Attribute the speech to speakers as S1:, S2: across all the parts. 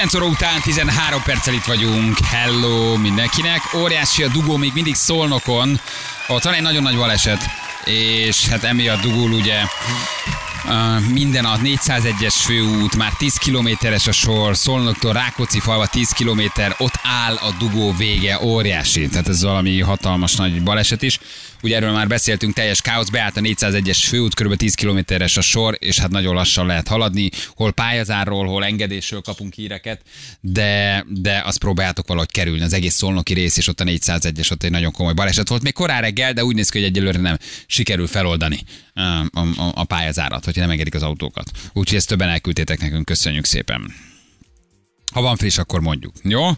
S1: 9 óra után 13 perccel itt vagyunk. Hello mindenkinek. Óriási a dugó még mindig Szolnokon. Ott van egy nagyon nagy baleset, és hát emiatt dugul ugye Uh, minden a 401-es főút, már 10 kilométeres a sor, Szolnoktól Rákóczi falva 10 kilométer, ott áll a dugó vége, óriási. Tehát ez valami hatalmas nagy baleset is. Ugye erről már beszéltünk, teljes káosz, beállt a 401-es főút, kb. 10 kilométeres a sor, és hát nagyon lassan lehet haladni, hol pályázárról, hol engedésről kapunk híreket, de, de azt próbáljátok valahogy kerülni. Az egész szolnoki rész, és ott a 401-es, ott egy nagyon komoly baleset volt. Még korán reggel, de úgy néz ki, hogy egyelőre nem sikerül feloldani a, a, a pályázárat, hogy nem engedik az autókat. Úgyhogy ezt többen elküldtétek nekünk, köszönjük szépen. Ha van friss, akkor mondjuk. Jó?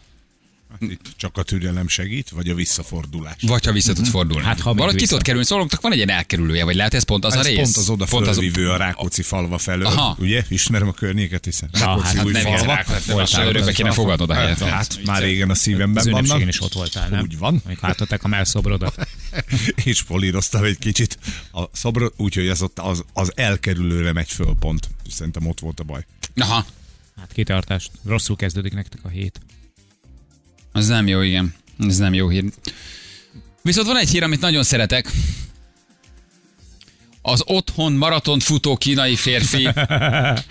S2: Csak a türelem segít, vagy a visszafordulás.
S1: Vagy ha vissza tudsz fordulni.
S3: Hát, ha
S1: Valahogy ki tudod kerülni, szóloktak, van egy ilyen elkerülője, vagy lehet ez pont az
S2: Ez
S1: a rész?
S2: pont az oda
S1: pont az,
S2: fölvívő a Rákóczi falva felől,
S1: Aha.
S2: ugye? Ismerem a környéket, hiszen Rákóczi
S3: hát
S2: új
S1: nem
S2: falva.
S1: értek, hát örökbe kéne fogadnod a helyet.
S2: Hát már régen a
S3: Az
S2: szívemben vannak.
S3: is ott voltál, nem?
S2: Úgy van.
S3: Még látották a melszobrodat.
S2: és políroztam egy kicsit a szobrot, úgyhogy ez ott az, az elkerülőre megy föl pont. Szerintem ott volt a baj.
S1: Aha,
S3: Hát kitartást. Rosszul kezdődik nektek a hét.
S1: Az nem jó, igen. Ez nem jó hír. Viszont van egy hír, amit nagyon szeretek. Az otthon maraton futó kínai férfi.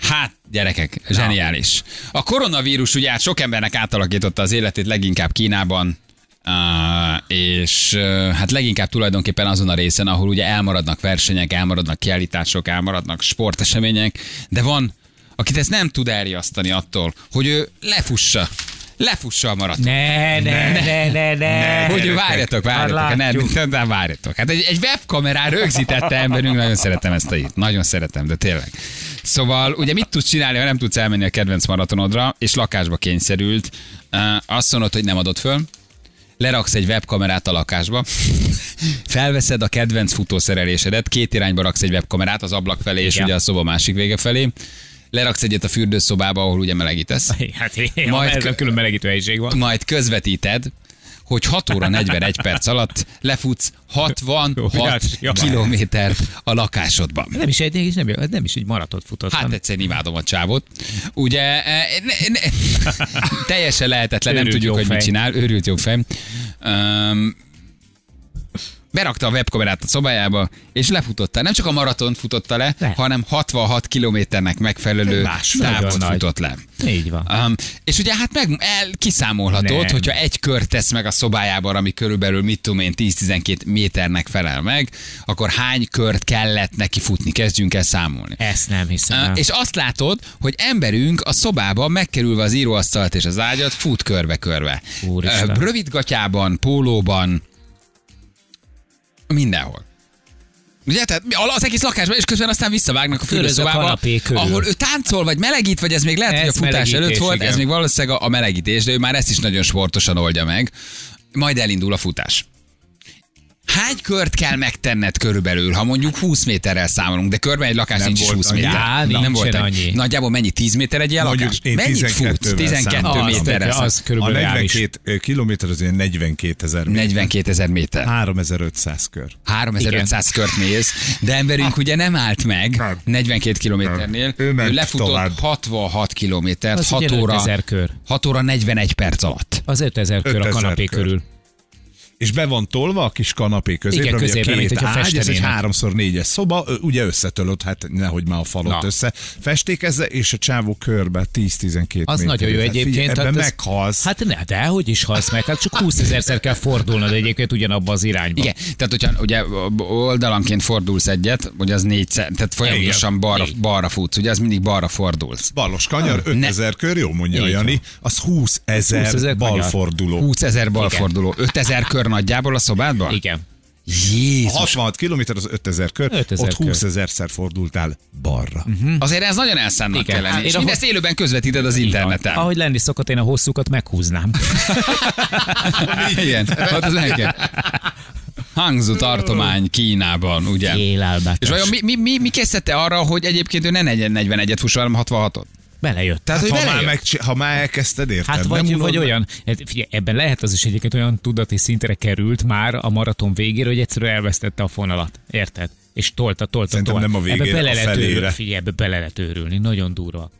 S1: Hát, gyerekek, zseniális. A koronavírus ugye hát sok embernek átalakította az életét, leginkább Kínában, Uh, és uh, hát leginkább tulajdonképpen azon a részen, ahol ugye elmaradnak versenyek, elmaradnak kiállítások, elmaradnak sportesemények, de van, akit ezt nem tud elriasztani attól, hogy ő lefussa, lefussa a maraton.
S3: Ne, ne, ne, ne, ne.
S1: Hogy várjatok, várjatok,
S3: Már
S1: nem,
S3: látjuk.
S1: nem, nem, várjatok. Hát egy, egy webkamerán rögzítette emberünk, nagyon szeretem ezt a hírt. Nagyon szeretem, de tényleg. Szóval ugye mit tudsz csinálni, ha nem tudsz elmenni a kedvenc maratonodra, és lakásba kényszerült. Azt mondod, hogy nem adod föl, leraksz egy webkamerát a lakásba, felveszed a kedvenc futószerelésedet, két irányba raksz egy webkamerát, az ablak felé és ugye a szoba másik vége felé, leraksz egyet a fürdőszobába, ahol ugye melegítesz,
S3: Hát
S1: Majd
S3: majd
S1: kö-
S3: külön melegítő helység van.
S1: majd közvetíted, hogy 6 óra 41 perc alatt lefutsz 66
S3: Óriási.
S1: kilométert a lakásodban.
S3: Nem is egy, nem, nem is egy maratot futottam.
S1: Hát egyszerűen imádom a csávot. Ugye e, ne, ne, teljesen lehetetlen, nem tudjuk, hogy mit csinál. Őrült jó fej. Um, berakta a webkamerát a szobájába, és lefutotta. Nem csak a maratont futotta le,
S3: Le.
S1: hanem 66 kilométernek megfelelő távot futott le.
S3: Így van.
S1: Um, és ugye hát meg el, kiszámolhatod,
S3: Nem.
S1: hogyha egy kört tesz meg a szobájában, ami körülbelül mit tudom én 10-12 méternek felel meg, akkor hány kört kellett neki futni? Kezdjünk el számolni.
S3: Ezt nem hiszem
S1: Uh,
S3: el.
S1: és azt látod, hogy emberünk a szobában megkerülve az íróasztalt és az ágyat fut körbe-körbe.
S3: Úristen.
S1: Uh, rövidgatyában, pólóban, mindenhol. Ugye, tehát az egész lakásban, és közben aztán visszavágnak a fürdőszobába, ahol ő táncol, vagy melegít, vagy ez még lehet, hogy
S3: Ez
S1: a futás előtt volt,
S3: igen.
S1: ez még valószínűleg a, a melegítés, de ő már ezt is nagyon sportosan oldja meg. Majd elindul a futás. Hány kört kell megtenned körülbelül, ha mondjuk 20 méterrel számolunk, de körben egy lakás
S2: Nem
S1: nincs is
S2: volt
S1: 20
S2: annyi.
S1: méter.
S3: Á,
S1: nem
S3: nincsen
S1: volt
S3: annyi.
S1: Nagyjából mennyi? 10 méter egy ilyen lakás? Mennyit fut?
S2: 12-vel
S1: 12
S2: számolom.
S1: méterre.
S3: Az, az
S2: A
S3: körülbelül reális.
S2: 42 kilométer az olyan 42 ezer méter.
S1: 42 ezer méter.
S2: 3500 kör.
S1: 3500 kört mész, de emberünk ugye nem állt meg
S2: Nem.
S1: 42 kilométernél.
S2: Nem. Ő ment
S1: lefutott
S2: tovább.
S1: 66 kilométert,
S3: Az
S1: 6
S3: ugye
S1: óra,
S3: 5000 kör.
S1: 6 óra 41 perc alatt.
S3: Az 5000 kör a
S2: 5000
S3: kanapé
S2: kör.
S3: körül.
S2: És be van tolva a kis kanapé középre,
S3: Igen,
S2: ugye a
S3: középre,
S2: két ágy, ez egy háromszor négyes szoba, ugye összetölött, hát nehogy már a falot
S3: Na.
S2: össze. Festékezze, és a csávó körbe 10-12
S3: Az
S2: méter.
S3: nagyon jó
S2: Hát
S3: egyébként.
S2: Figyelj, ebben
S3: hát ez-
S2: meghalsz.
S3: Hát ne, de hogy is halsz meg, hát csak 20 ezerszer kell fordulnod egyébként ugyanabba az irányba.
S1: Igen, tehát hogyha ugye oldalanként fordulsz egyet, ugye az négyszer, tehát folyamatosan balra, balra futsz, ugye az mindig balra fordulsz.
S2: Balos kanyar, 5000 kör, jó mondja Jani, az 20
S3: 20
S2: ezer balforduló.
S1: 20 ezer balforduló, 5000 kör nagyjából a szobádban?
S3: Igen.
S2: A
S1: Jézus!
S2: 66 km az 5000 kör,
S3: 5000
S2: ott 20
S3: kör.
S2: ezerszer fordultál balra.
S1: Azért ez nagyon elszánnak
S3: Igen.
S1: kell lenni.
S3: Hát
S1: És mindezt élőben közvetíted az interneten.
S3: Ahogy lenni szokott, én a hosszúkat meghúznám.
S1: Igen, ott az nekem. Hangzó tartomány Kínában, ugye?
S3: Élelbetes.
S1: És vajon mi, mi, mi, mi készítette arra, hogy egyébként ő ne 41-et fusson, hanem 66-ot?
S3: Belejött.
S1: Tehát,
S2: Hát,
S1: hogy
S2: ha, már
S1: belejött.
S2: meg, ha már elkezdted, érted?
S3: Hát
S2: nem
S3: vagy,
S2: unod
S3: vagy
S2: meg?
S3: olyan, hát figyelj, ebben lehet az is egyébként olyan tudati szintre került már a maraton végére, hogy egyszerűen elvesztette a fonalat. Érted? És tolta, tolta,
S2: Szerintem
S3: tolta.
S2: nem a végére,
S3: ebbe bele
S2: a
S3: lehet
S2: felére.
S3: őrülni. Figyelj, ebbe bele lehet őrülni. Nagyon durva.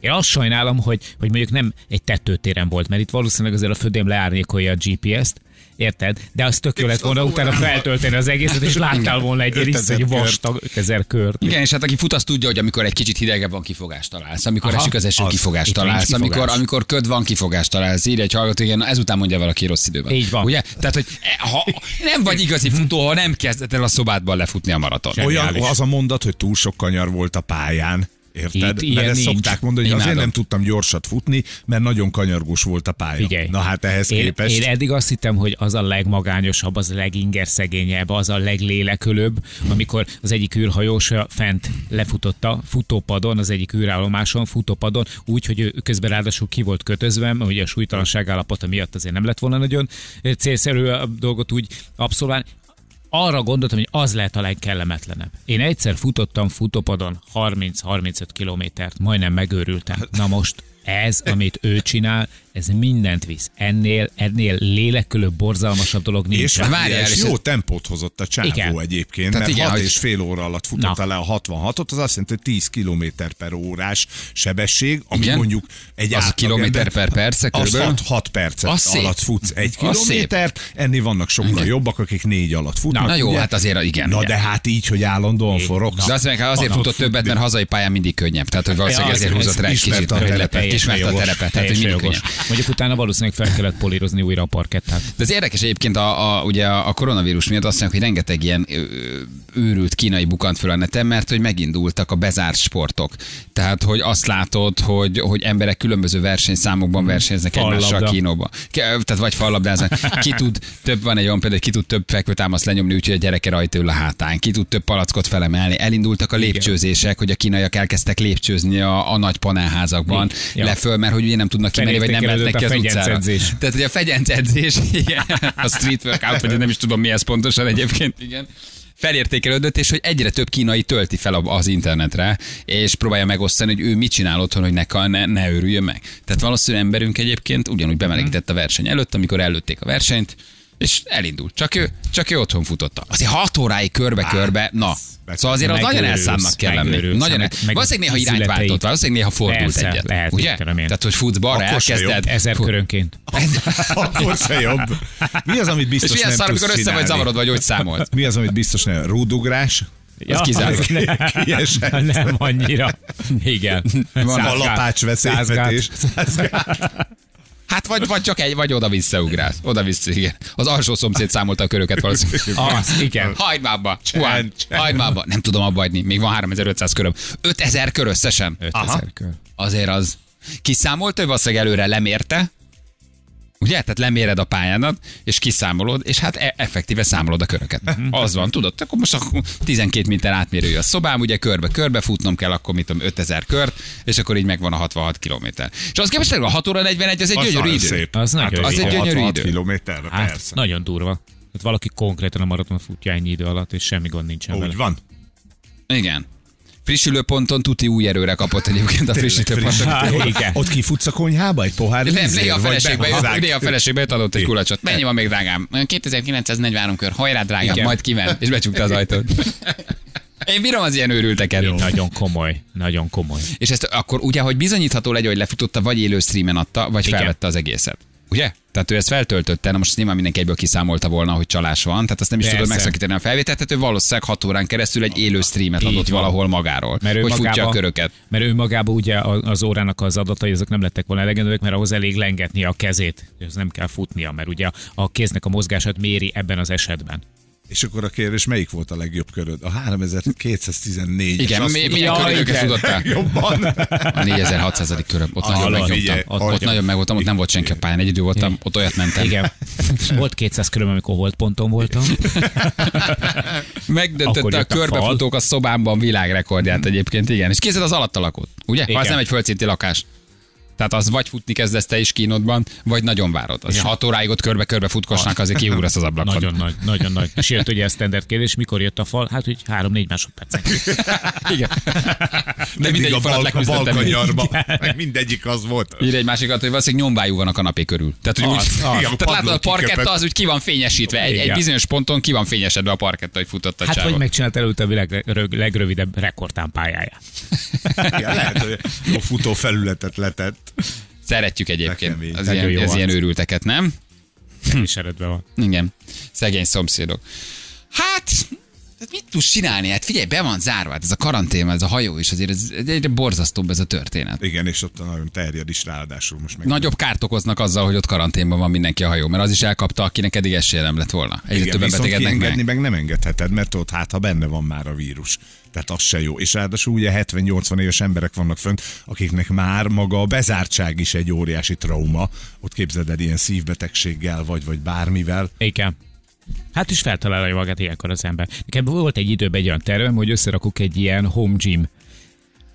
S3: Én azt sajnálom, hogy, hogy mondjuk nem egy tetőtéren volt, mert itt valószínűleg azért a födém leárnyékolja a GPS-t, Érted? De az tök jó lett volna utána feltölteni az egészet, és láttál volna egy ilyen
S2: 5000
S3: iszonyú
S2: kört.
S3: vastag 5000 kört.
S1: Igen, és hát aki fut, az tudja, hogy amikor egy kicsit hidegebb van, kifogást találsz. Amikor
S3: Aha,
S1: esik az eső,
S2: az-
S1: kifogást találsz.
S3: kifogás.
S1: Amikor, amikor köd van, kifogást találsz. Írja egy hallgató, igen, ezután mondja valaki rossz időben.
S3: Így van.
S1: Ugye? Tehát, hogy e, ha nem vagy igazi futó, ha nem kezded el a szobádban lefutni a maraton.
S2: Olyan az a mondat, hogy túl sok kanyar volt a pályán. Érted?
S3: Itt
S2: Mert ezt
S3: nincs.
S2: szokták mondani, hogy azért
S1: Imádom.
S2: nem tudtam gyorsat futni, mert nagyon kanyargós volt a pálya.
S3: Figyelj.
S2: Na hát ehhez
S3: én,
S2: képest.
S3: Én eddig azt hittem, hogy az a legmagányosabb, az a legingerszegényebb, az a leglélekölőbb, amikor az egyik űrhajós fent lefutotta futópadon, az egyik űrállomáson futópadon, úgy, hogy ő közben ráadásul ki volt kötözve, ugye a súlytalanság állapota miatt azért nem lett volna nagyon célszerű a dolgot úgy abszolválni. Arra gondoltam, hogy az lehet a legkellemetlenebb. Én egyszer futottam futópadon 30-35 kilométert, majdnem megőrültem. Na most ez, amit ő csinál, ez mindent visz. Ennél, ennél lélekülő, borzalmasabb dolog nincs.
S2: És,
S1: Várjál,
S2: és
S1: és
S2: jó
S1: ez-
S2: tempót hozott a csávó
S3: Igen.
S2: egyébként,
S1: Tehát
S2: mert
S1: igen,
S2: hat
S1: hogy-
S2: és fél óra alatt futotta le a 66-ot, az azt jelenti, hogy 10 km per órás sebesség, ami
S1: Igen.
S2: mondjuk egy
S1: Az kilométer per perce
S2: Az
S1: körülbelül?
S2: 6, 6 percet
S1: Az szép.
S2: alatt futsz egy kilométert, ennél vannak sokkal
S1: Igen.
S2: jobbak, akik négy alatt futnak.
S1: Na jó,
S2: ugye?
S1: hát azért igen.
S2: Na
S1: igen.
S2: de hát így, hogy állandóan forogsz.
S1: De azt mondják, azért futott többet, mert hazai pályán mindig könnyebb. Tehát, hogy valószínűleg ezért
S3: ez-
S1: húzott rá egy kicsit. Ismerte a terepet, tehát hogy mindig könnyebb.
S3: Mondjuk utána valószínűleg fel kellett polírozni újra a parkettát.
S1: De az érdekes egyébként a, a, ugye a koronavírus miatt azt mondják, hogy rengeteg ilyen őrült kínai bukant föl a neten, mert hogy megindultak a bezárt sportok. Tehát, hogy azt látod, hogy, hogy emberek különböző versenyszámokban versenyeznek egymással kínóba. Ke- Tehát vagy fallabdáznak. Ki tud több, van egy olyan hogy ki tud több fekvőtámaszt lenyomni, úgyhogy a gyereke rajta ül a hátán. Ki tud több palackot felemelni. Elindultak a lépcsőzések, hogy a kínaiak elkezdtek lépcsőzni a, a nagy panelházakban.
S3: Ja.
S1: Leföl, mert hogy ugye nem tudnak kimenni, vagy nem
S3: Felértékelődött
S1: mehetnek ki
S3: a
S1: az utcára.
S3: fegyencedzés.
S1: Tehát, hogy a fegyencedzés, igen, a street workout, vagy nem is tudom mi ez pontosan egyébként, igen felértékelődött, és hogy egyre több kínai tölti fel az internetre, és próbálja megosztani, hogy ő mit csinál otthon, hogy ne, ne, ne őrüljön meg. Tehát valószínűleg emberünk egyébként ugyanúgy bemelegített a verseny előtt, amikor előtték a versenyt, és elindult. Csak ő, csak ő otthon futotta. Azért hat óráig körbe-körbe, na. Szóval azért az nagyon elszánnak kell lenni. Nagyon,
S3: meg
S1: valószínűleg néha irányt váltott, valószínűleg néha fordult
S3: Persze,
S1: egyet.
S3: lehet,
S1: ugye? Tehát, hogy futsz balra,
S2: Akkor
S1: elkezded.
S3: Ezer körönként.
S2: Akkor se jobb. Mi az, amit
S1: És
S2: biztos
S1: milyen
S2: nem
S1: szar, amikor össze vagy zavarodva, vagy hogy számolsz.
S2: Mi az, amit biztos nem? Rúdugrás?
S3: Ja,
S1: kizárt.
S3: az nem,
S2: Kiesett.
S3: nem annyira. Igen.
S1: Van
S2: A lapács veszélyvetés.
S1: Vagy, vagy csak egy, vagy oda-vissza ugrálsz. Oda-vissza, igen. Az alsó szomszéd számolta a köröket valószínűleg.
S3: Az, igen.
S1: Hagymába.
S2: Csend,
S1: Juan,
S2: csend.
S1: hagymába. Nem tudom abba hagyni. Még van 3500 köröm. 5000 kör összesen.
S3: 5000 kör.
S1: Azért az. Kiszámolt, ő valószínűleg előre lemérte, Ugye? Tehát leméred a pályádat, és kiszámolod, és hát e- effektíve számolod a köröket. Az van, tudod, akkor most akkor 12 méter átmérője a szobám, ugye körbe-körbe futnom kell, akkor mit tudom, 5000 kört, és akkor így megvan a 66 kilométer. És az képest a 6 óra 41, az egy
S2: Az
S1: gyönyörű idő.
S2: szép.
S3: Az nagyon
S1: Az egy gyönyörű
S2: 66
S1: idő.
S2: kilométerre,
S3: Hát,
S2: persze.
S3: nagyon durva. Hát valaki konkrétan a maraton futja ennyi idő alatt, és semmi gond nincsen
S2: Úgy
S3: vele.
S2: van.
S1: Igen. Frissülőponton tuti új erőre kapott egyébként a frissítőponton.
S2: Ott kifutsz a konyhába egy pohár
S1: Nem, néha a feleségbe néha a feleségbe adott egy kulacsot. Mennyi van még, drágám? 2943 kör. Hajrá, drágám, majd kimen. És becsukta az ajtót. Én bírom az ilyen őrülteket.
S3: Nagyon komoly, nagyon komoly.
S1: És ezt akkor ugye, hogy bizonyítható legyen, hogy lefutotta, vagy élő streamen adta, vagy
S3: Igen.
S1: felvette az egészet. Ugye? Tehát ő ezt feltöltötte, na most nyilván mindenki egyből kiszámolta volna, hogy csalás van, tehát azt nem is
S3: Persze.
S1: tudod megszakítani a felvételt, tehát ő valószínűleg 6 órán keresztül egy élő streamet adott
S3: van.
S1: valahol magáról,
S3: Mert ő
S1: hogy futja
S3: magába,
S1: a köröket.
S3: Mert ő magába ugye az órának az adatai, azok nem lettek volna elegendőek, mert ahhoz elég lengetnie a kezét, és nem kell futnia, mert ugye a kéznek a mozgását méri ebben az esetben.
S2: És akkor a kérdés, melyik volt a legjobb köröd? A 3214
S1: Igen, mi,
S3: Ja,
S1: köröket
S3: igen.
S1: futottál?
S2: Jobban.
S1: A 4600. köröm. Ott nagyon megnyomtam. Ott, ott nagyon megvoltam, ott nem volt senki a pályán. Egyedül voltam, ott olyat mentem.
S3: Igen. volt 200 köröm, amikor volt ponton voltam.
S1: Megdöntötte a
S3: a
S1: körbefutók a szobámban világrekordját egyébként, igen. És készed az alattalakot, ugye? Ha ez nem egy földszinti lakás. Tehát az vagy futni kezdesz te is kínodban, vagy nagyon várod. Az ja. 6 óráig ott körbe-körbe futkosnak, azért kiugrasz az ablakon.
S3: Nagyon nagy, nagyon nagy. És jött ugye a standard kérdés, mikor jött a fal? Hát, hogy három-négy másodpercen.
S1: Igen. De mindegyik
S2: a,
S1: falat
S2: balk, a balkanyarba. Meg mindegyik az volt.
S1: Ír egy másikat, hogy valószínűleg nyombájú van a kanapé körül. Tehát, hogy
S3: Az,
S1: úgy,
S3: az.
S1: Igen, tehát látod, a parketta az úgy ki van fényesítve. Egy, egy bizonyos ponton ki van fényesedve a parketta, hogy futott a
S3: Hát
S1: csávó.
S3: vagy megcsinált előtte a világ leg- legrövidebb rekordtán pályáját.
S2: Igen, lehet, hogy a futó felületet letett.
S1: Szeretjük egyébként az ilyen, az ilyen őrülteket, nem?
S3: És eredben van.
S1: Igen. Szegény szomszédok. Hát, hát mit tudsz csinálni? Hát figyelj, be van zárva, hát ez a karantén, ez a hajó is, azért ez egyre borzasztóbb ez a történet.
S2: Igen, és ott nagyon terjed is ráadásul most meg.
S1: Nagyobb kárt okoznak azzal, hogy ott karanténban van mindenki a hajó, mert az is elkapta, akinek eddig esélye nem lett volna. Egyre
S2: Igen,
S1: többen betegednek meg.
S2: meg nem engedheted, mert ott hát, ha benne van már a vírus. Tehát az se jó. És ráadásul ugye 70-80 éves emberek vannak fönt, akiknek már maga a bezártság is egy óriási trauma. Ott képzeld el ilyen szívbetegséggel, vagy, vagy bármivel.
S3: Igen. Hát is feltalálja magát ilyenkor az ember. Nekem volt egy időben egy olyan tervem, hogy összerakok egy ilyen home gym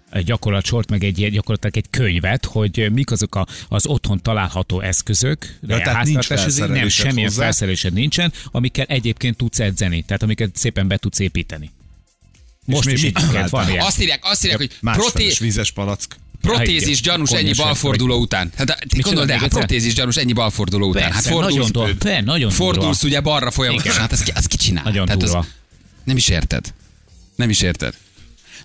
S3: egy gyakorlatsort, meg egy ilyen gyakorlatilag egy könyvet, hogy mik azok a, az otthon található eszközök,
S2: Ja, tehát nincs
S3: nem, semmilyen
S2: hozzá?
S3: felszerelésed nincsen, amikkel egyébként tudsz edzeni, tehát amiket szépen be tudsz építeni. Most
S2: mi-
S3: is
S2: mit
S3: van ilyen.
S1: Azt írják, azt írják, hogy proté,
S2: vízes palack.
S1: Protézis
S3: Igen.
S1: gyanús ennyi balforduló után. Hát el,
S3: még
S1: hát protézis gyanús ennyi balforduló után. Hát fordulsz,
S3: nagyon, nagyon
S1: fordulsz ugye balra folyamatosan.
S3: Igen.
S1: Hát ezt ki, csinál?
S3: Nagyon
S1: az-
S3: durva.
S1: Nem is érted. Nem is érted.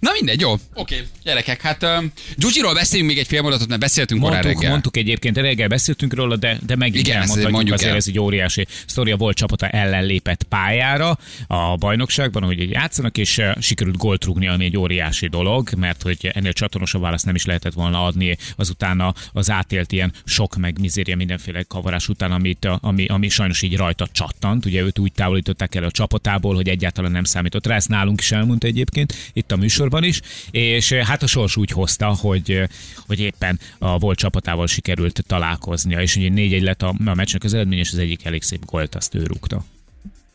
S1: Na mindegy, jó. Oké, okay, gyerekek, hát um, Gyugyiról beszéljünk még egy fél mondatot, mert beszéltünk korán
S3: Mondtuk,
S1: reggel.
S3: mondtuk egyébként, reggel beszéltünk róla, de, de megint
S1: Igen,
S3: elmondhatjuk,
S1: mondjuk
S3: azért
S1: el.
S3: ez egy óriási sztoria. Volt csapata ellen lépett pályára a bajnokságban, hogy így játszanak, és eh, sikerült gólt rúgni, ami egy óriási dolog, mert hogy ennél csatonosabb választ nem is lehetett volna adni azutána az átélt ilyen sok meg mizéria mindenféle kavarás után, amit, ami, ami sajnos így rajta csattant. Ugye őt úgy távolították el a csapatából, hogy egyáltalán nem számított rá, ezt nálunk is elmondta egyébként, itt a műsorban is, és eh, hát a sors úgy hozta, hogy, eh, hogy éppen a volt csapatával sikerült találkoznia, és ugye négy egy lett a, a meccsnek az eredmény, és az egyik elég szép gólt azt ő rúgta.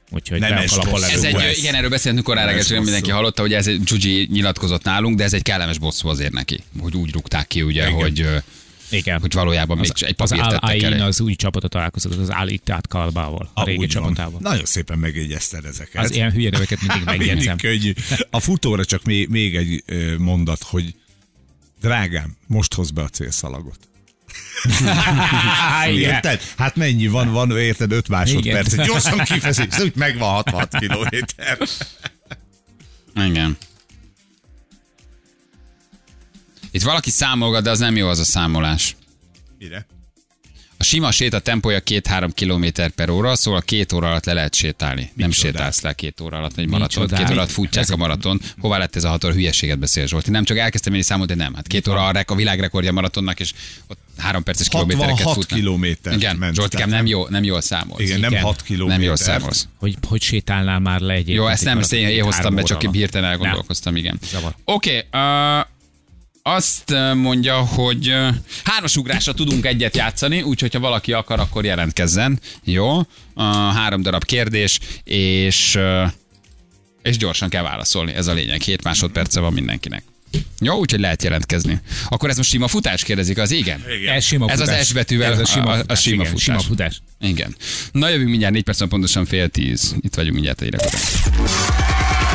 S3: Úgyhogy
S2: Nem
S1: Ez
S3: rúgva.
S1: egy,
S2: ez.
S1: igen, erről beszéltünk korán reggel,
S2: Ez
S1: és mindenki hallotta, hogy ez egy Gyugyi nyilatkozott nálunk, de ez egy kellemes bosszú azért neki, hogy úgy rúgták ki, ugye,
S2: Igen.
S1: hogy, ö,
S3: Igen.
S1: hogy valójában még egy
S3: az
S1: papírt
S3: Al
S1: tettek
S3: Ain
S1: elé.
S3: az új csapata találkozott, az Al Ittihad Kalbával, a régi csapatával.
S2: Nagyon szépen megjegyezted ezeket.
S3: Az ilyen hülye neveket mindig megjegyzem.
S2: Mindig könnyű. A futóra csak még, még egy mondat, hogy drágám, most hoz be a célszalagot. Érted? Hát mennyi van, van, érted, 5 másodperc. Gyorsan kifeszít, úgy megvan 66 kilométer.
S1: Igen. Itt valaki számolgat, de az nem jó az a számolás.
S2: Mire?
S1: A sima séta tempója 2-3 km per óra, szóval két óra alatt le lehet sétálni. Nem
S2: Micsoda?
S1: sétálsz le két óra alatt egy maraton. Két óra alatt futják a maraton. Hová lett ez a hat óra hülyeséget beszél Zsolti? Nem csak elkezdtem én számolni, de nem. Hát két óra a, rek- a világrekordja a maratonnak, és ott három perces kilométereket
S2: 66
S1: futnak.
S2: kilométert
S1: Igen,
S2: ment,
S1: Zsoltikám, nem, jó, nem jól számolsz.
S2: Igen, nem
S3: Igen.
S2: 6 kilométer.
S1: nem jól számolsz.
S3: Hogy, hogy sétálnál már le egy
S1: Jó, ezt nem, ezt én, én hoztam be, csak hirtelen elgondolkoztam, igen. Oké, okay, uh, azt uh, mondja, hogy uh, hármas ugrásra tudunk egyet játszani, úgyhogy ha valaki akar, akkor jelentkezzen. Jó, három darab kérdés, és, uh, és gyorsan kell válaszolni. Ez a lényeg. 7 másodperce van mindenkinek. Jó, úgyhogy lehet jelentkezni. Akkor ez most sima futás kérdezik, az igen?
S3: Ez, sima
S1: Ez az
S3: futás.
S1: S betűvel
S3: Ez a sima
S1: a- a sima
S3: igen,
S1: futás.
S3: Sima futás.
S1: Igen. Na jövünk mindjárt, 4 perc, pontosan fél tíz. Itt vagyunk mindjárt után.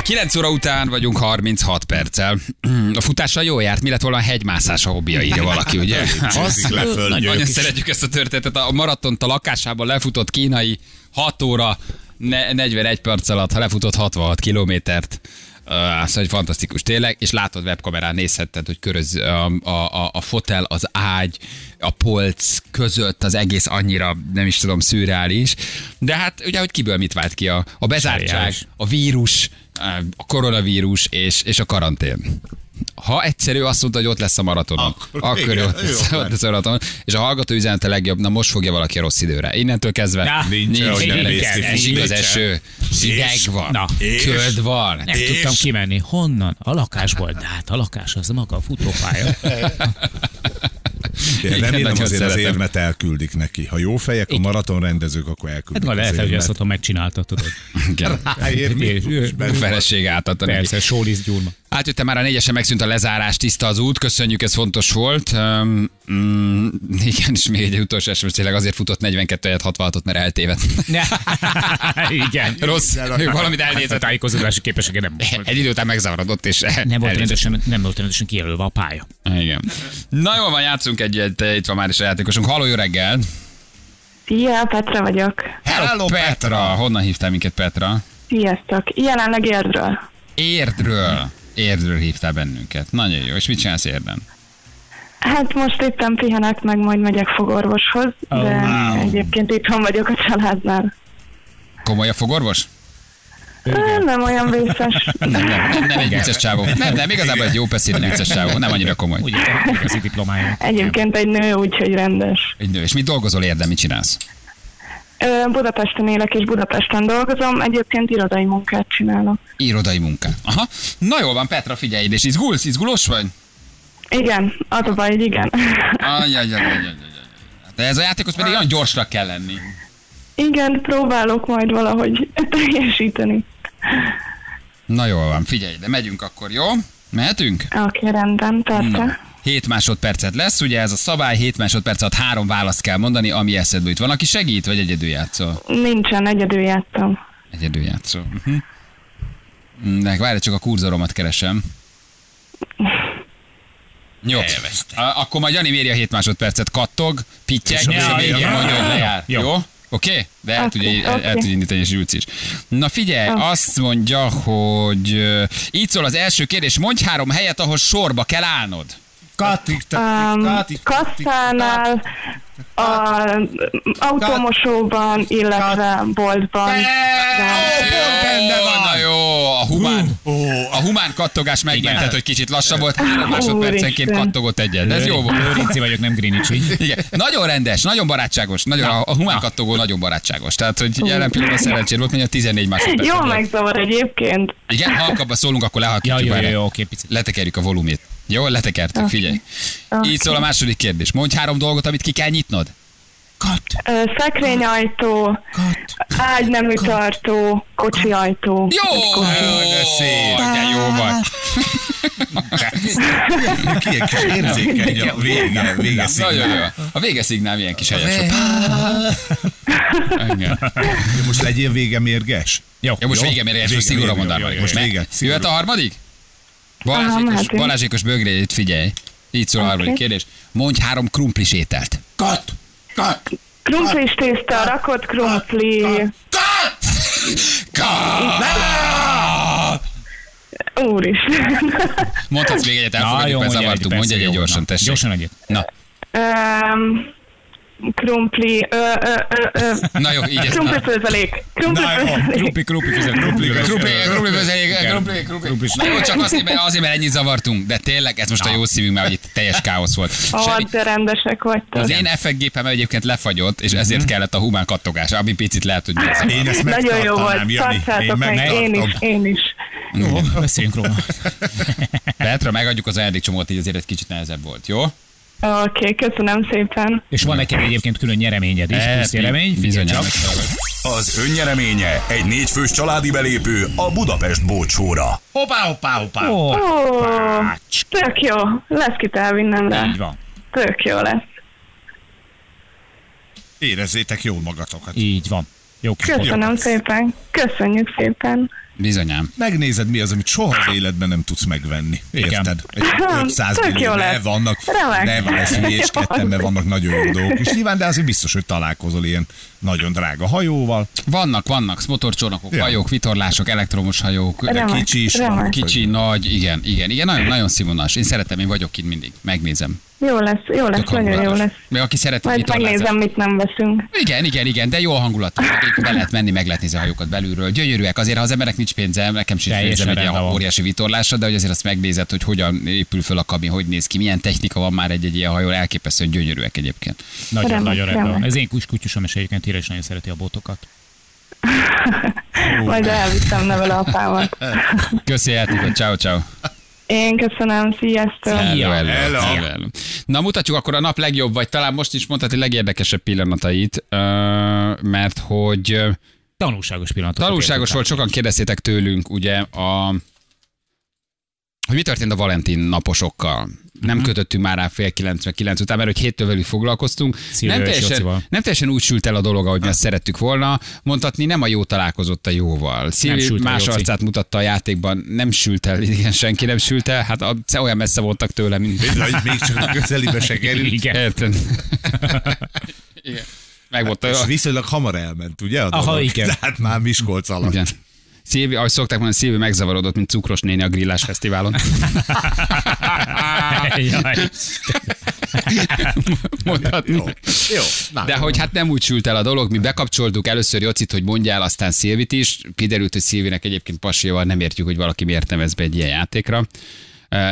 S1: 9 óra után vagyunk 36 perccel. A futással jól járt, mi lett volna a hegymászás a hobbija, írja valaki, ugye?
S2: Csúszik le föl.
S3: Nagyon
S1: szeretjük ezt a történetet. A maratont a lakásában lefutott kínai 6 óra ne- 41 perc alatt, ha lefutott 66 kilométert. Uh, az egy fantasztikus tényleg, és látod webkamerán nézhetted, hogy köröz a, a, a, a fotel, az ágy, a polc között az egész annyira, nem is tudom, szürreális. De hát ugye, hogy kiből mit vált ki a, a bezártság,
S3: Seriális.
S1: a vírus, a koronavírus és, és a karantén. Ha egyszerű azt mondta, hogy ott lesz a maratonon,
S2: Akkor
S1: akkor,
S2: igen,
S1: ott lesz, ott lesz a maratonon. És a hallgató üzenete legjobb, na most fogja valaki a rossz időre. Innentől kezdve
S3: Na,
S2: nincs,
S1: nincs,
S2: mész ki
S1: esik az eső, hideg van,
S3: Na.
S1: Köd van.
S3: Nem
S2: És-
S3: tudtam kimenni. Honnan? A lakásból. De hát a lakás az maga a futópálya.
S1: Igen,
S2: remélem azért az
S1: szeretem.
S2: érmet elküldik neki. Ha jó fejek a maratonrendezők, akkor
S3: Hát
S2: elküldik
S3: majd lehet,
S2: az
S3: hogy ezt otthon megcsinálta, tudod.
S1: Igen.
S3: És
S1: A feleség átadta neki.
S3: Persze, Sólisz Gyurma.
S1: Átjöttem már a négyesen, megszűnt a lezárás, tiszta az út, köszönjük, ez fontos volt. Um, mm, igen, és még egy utolsó SMS, tényleg azért futott 42 helyet 66 mert eltévedt.
S3: Igen.
S1: Rossz, valamit
S3: A
S1: elnézett.
S3: tájékozódási képessége nem volt.
S1: Egy idő után megzavarodott, és
S3: Nem volt,
S1: elnézett.
S3: rendesen, nem volt rendesen kijelölve a pálya.
S1: Igen. Na jól van, játszunk egyet, itt van már is a játékosunk. Halló, jó reggel!
S4: Szia, Petra vagyok.
S2: Hello,
S1: Petra! Honnan hívtál minket, Petra?
S4: Sziasztok. Jelenleg érdről.
S1: Érdről. Érdről hívtál bennünket. Nagyon jó. És mit csinálsz érden?
S4: Hát most éppen pihenek, meg majd megyek fogorvoshoz, de
S3: wow.
S4: egyébként itthon vagyok a családnál.
S1: Komoly a fogorvos?
S4: Nem, nem olyan vészes.
S1: Nem, nem, nem, nem egy vicces csávó. Nem, nem, igazából egy jó beszéd vicces csávó. Nem annyira komoly.
S3: Úgy igazi diplomája.
S4: Egyébként egy nő, úgyhogy rendes.
S1: Egy nő. És mit dolgozol érdem, mit csinálsz?
S4: Budapesten élek és Budapesten dolgozom, egyébként irodai munkát csinálok.
S1: Irodai munkát. Aha. Na jól van, Petra, figyelj, és izgulsz, izgulós vagy?
S4: Igen, az a baj, hogy igen.
S1: Ajjajajajajajaj. De ez a játékos pedig olyan gyorsnak kell lenni.
S4: Igen, próbálok majd valahogy teljesíteni.
S1: Na jól van, figyelj, de megyünk akkor, jó? Mehetünk?
S4: Oké, rendben, persze.
S1: 7 másodpercet lesz, ugye ez a szabály, 7 másodperc alatt három választ kell mondani, ami eszedbe jut. Van, aki segít, vagy egyedül játszol?
S4: Nincsen, egyedül játszom.
S1: Egyedül játszol. Uh-huh. De várj, csak a kurzoromat keresem. Jó. A- akkor majd Jani méri a 7 másodpercet. Kattog, pittyeg, és a végén mondja, hogy lejár. Jó?
S3: Jó.
S1: Oké? Okay? De el, tudja, el, el
S4: oké.
S1: tudja indítani, és ülsz is. Na figyelj, azt mondja, hogy ö, így szól az első kérdés. Mondj három helyet, ahol sorba kell állnod.
S2: Katik,
S4: kasszánál, a automosóban, illetve boltban.
S1: benne van. Na jó, a humán, a humán kattogás megmentett, hogy kicsit lassabb volt. Három másodpercenként kattogott egyet. De ez jó volt.
S3: Lőrinci vagyok, nem Greenwichi.
S1: Igen, nagyon rendes, nagyon barátságos, nagyon, a, a humán kattogó nagyon barátságos. Tehát, hogy jelen pillanatban szerencsét volt, mondja 14 másodperc.
S4: Jó megzavar egyébként.
S1: Igen, halkabban szólunk, akkor
S3: Ja,
S1: lehalkítjuk
S3: jó, jó,
S1: erre.
S3: jó, oké, picit.
S1: Letekerjük a volumét. Jó, letekertük, figyelj. Így szól a második kérdés. Mondj három dolgot, amit ki kell nyitnod.
S3: Kat,
S4: Szekrényajtó,
S3: kat.
S4: ágynemű tartó, kocsi ajtó.
S1: Jó!
S2: Jaj, de szép.
S1: De jó vagy.
S2: Ilyen kis érzékeny a vége, vége
S1: Nagyon jó. A vége szignál milyen kis helyes.
S2: Most legyél vége mérges.
S3: Jó,
S1: Jó, most
S2: Jó.
S1: vége mérges, most szigorúan
S2: jó, jó,
S1: Most
S2: jó, vége.
S1: Jöhet a harmadik?
S4: Aha,
S1: Balázsékos,
S4: mehetünk.
S1: Balázsékos bögrét, figyelj. Így szól a harmadik
S4: Oké.
S1: kérdés. Mondj három krumplis ételt.
S2: Kat! Kat!
S4: Krumplis tészta, rakott krumpli, úristen.
S1: Mondhatsz még egyet, elfogadjuk, mert
S3: mondja
S1: zavartunk. Mondj egyet
S3: jó,
S1: gyorsan, tessék.
S3: Gyorsan egyet.
S1: Na,
S4: Öm, krumpli, ö, ö, ö, ö,
S1: na jó, így
S4: krumpli főzelék, krumpli főzelék.
S3: Krumpli, krumpli, fizet, krumpli.
S1: Krumpli,
S3: Igen.
S1: krumpli, krumpli.
S3: Krumpli.
S1: Na jó, csak azért, mert, azért, mert ennyit zavartunk, de tényleg ez most a jó szívünk, mert hogy itt teljes káosz volt. Semmi,
S4: Ó, de rendesek vagytok.
S1: az én effektgépem egyébként lefagyott, és ezért kellett a humán kattogás, ami picit lehet, hogy.
S2: Én ezt
S4: Nagyon jó volt, tartsátok meg, én is, én is.
S3: Jó, beszéljünk róla.
S1: Petra, megadjuk az ajándékcsomót, így azért egy kicsit nehezebb volt, jó?
S4: Oké, köszönöm szépen.
S3: És van neked egyébként külön nyereményed is,
S1: Eh,
S3: plusz nyeremény.
S1: Bizony,
S3: Figyelj csak.
S5: Az önnyereménye egy négyfős családi belépő a Budapest Bócsóra.
S2: Hoppá, hoppá, hoppá.
S3: Ó, pács.
S4: tök jó, lesz kit elvinnem rá.
S3: Így van.
S4: Tök jó lesz.
S2: Érezzétek jól magatokat.
S3: Így van. Jó
S4: Köszönöm
S2: Jó.
S4: szépen. Köszönjük szépen.
S1: Bizonyám.
S2: Megnézed, mi az, amit soha az életben nem tudsz megvenni. Érted? Egy
S4: Hát,
S2: 500
S4: tök
S2: millió, ne vannak,
S4: Remek.
S2: ne van ez hülyés
S4: Jó.
S2: ketten, mert vannak nagyon jó dolgok. És nyilván, de azért biztos, hogy találkozol ilyen nagyon drága hajóval.
S1: Vannak, vannak, motorcsónakok,
S2: Ja.
S1: hajók, vitorlások, elektromos hajók,
S4: Remek,
S2: kicsi is
S4: remek.
S1: kicsi, nagy, igen, igen, igen, nagyon, nagyon színvonalas. Én szeretem, én vagyok kint mindig, megnézem.
S4: Jó lesz, jó lesz, nagyon jó lesz.
S1: Még aki szereti
S4: Majd megnézem, mit nem veszünk.
S1: Igen, igen, igen, de jó hangulat. Be lehet menni, meg lehet nézni a hajókat belülről. Gyönyörűek, azért ha az emberek nincs pénze, nekem sincs pénzem egy ilyen óriási vitorlásra, de hogy azért azt megnézed, hogy hogyan épül föl a kabin, hogy néz ki, milyen technika van már egy-egy ilyen hajó, elképesztően gyönyörűek egyébként.
S3: Nagyon,
S4: Remek,
S3: nagyon rendben. Ez én kus kutyusom, és egyébként híres nagyon szereti a botokat.
S4: Majd elvittem nevel apámat.
S1: Köszi a játékot, ciao, ciao.
S4: Én köszönöm, sziasztok.
S1: Hello, hello,
S2: Hello.
S1: hello, hello. Na mutatjuk akkor a nap legjobb, vagy talán most is mondhatni legérdekesebb pillanatait, mert hogy
S3: Tanulságos pillanatok.
S1: tanulságos volt, sokan kérdeztétek tőlünk ugye a hogy mi történt a Valentin naposokkal. Nem
S3: Mhm.
S1: kötöttünk már rá fél kilenc, meg kilenc után, mert hogy héttől velük foglalkoztunk.
S3: Szilvia
S1: Nem
S3: és
S1: teljesen, nem teljesen úgy sült el a dolog, ahogy mi azt szerettük volna. Mondhatni, nem a jó találkozott a jóval. Szilvi más
S3: Joci.
S1: arcát mutatta a játékban, nem sült el, igen, senki nem sült el. Hát a, olyan messze voltak tőle, mint...
S2: Bizony, még csak a közelibe se került.
S3: Igen.
S1: Érted? igen. Meg volt
S2: És
S1: a...
S2: viszonylag hamar elment, ugye? A
S3: Aha, igen.
S2: Tehát már Miskolc alatt.
S1: Igen. Szilvi, ahogy szokták mondani, Szilvi megzavarodott, mint cukros néni a grillás fesztiválon.
S3: Jaj.
S1: Mondhatni.
S2: Jó, jó. Na,
S1: De hogy hát nem úgy sült el a dolog, mi bekapcsoltuk először Jocit, hogy mondjál, aztán Szilvit is. Kiderült, hogy Szilvinek egyébként pasival nem értjük, hogy valaki miért nevez be egy ilyen játékra.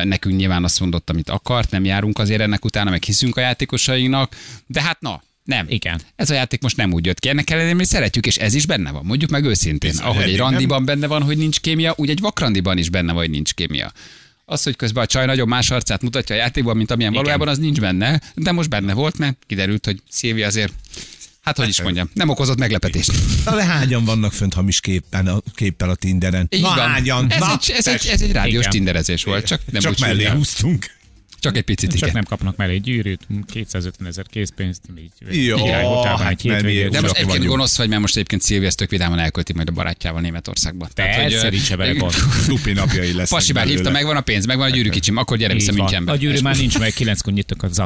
S1: Nekünk nyilván azt mondott, amit akart, nem járunk azért ennek utána, meg hiszünk a játékosainknak. De hát na, nem.
S3: Igen.
S1: Ez a játék most nem úgy jött ki. Ennek ellenére mi szeretjük, és ez is benne van. Mondjuk meg őszintén.
S2: Bizony,
S1: Ahogy egy
S2: eddig nem.
S1: randiban benne van, hogy nincs kémia, úgy egy vakrandiban is benne van, hogy nincs kémia. Az, hogy közben a csaj nagyon más arcát mutatja a játékban, mint amilyen
S3: Igen.
S1: valójában, az nincs benne, de most benne volt, mert kiderült, hogy Szilvi azért, hát hogy is mondjam, nem okozott meglepetést.
S2: Na de hányan vannak fönt hamis képpen a, képpel a Tinderen?
S1: Így
S2: Na
S1: van.
S2: hányan?
S1: Ez,
S2: Na,
S1: egy, ez, egy, ez egy rádiós
S3: Igen.
S1: tinderezés volt, csak nem
S2: csak
S1: úgy
S2: mellé húztunk.
S1: Csak egy picit,
S3: Csak
S1: igen.
S3: nem kapnak mellé egy gyűrűt, 250 ezer készpénzt, így
S2: Jó,
S3: hotelben
S2: hát
S3: egy
S2: nem ilyen.
S1: De most egyébként
S2: vagyunk.
S1: gonosz vagy, mert most egyébként Szilvi ezt tök vidáman elkölti majd a barátjával Németországba.
S3: Persze, nincs vele gond.
S2: Lupi napjai lesznek
S1: Pasi bár hívta, megvan a pénz, megvan a gyűrű kicsim, akkor gyere vissza. Münchenbe.
S3: A gyűrű már nincs meg, kilenckor nyitok a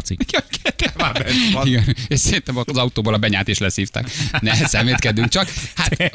S2: van.
S1: Igen, és szerintem az autóból a benyát is leszívták. Ne szemétkedünk csak. Hát,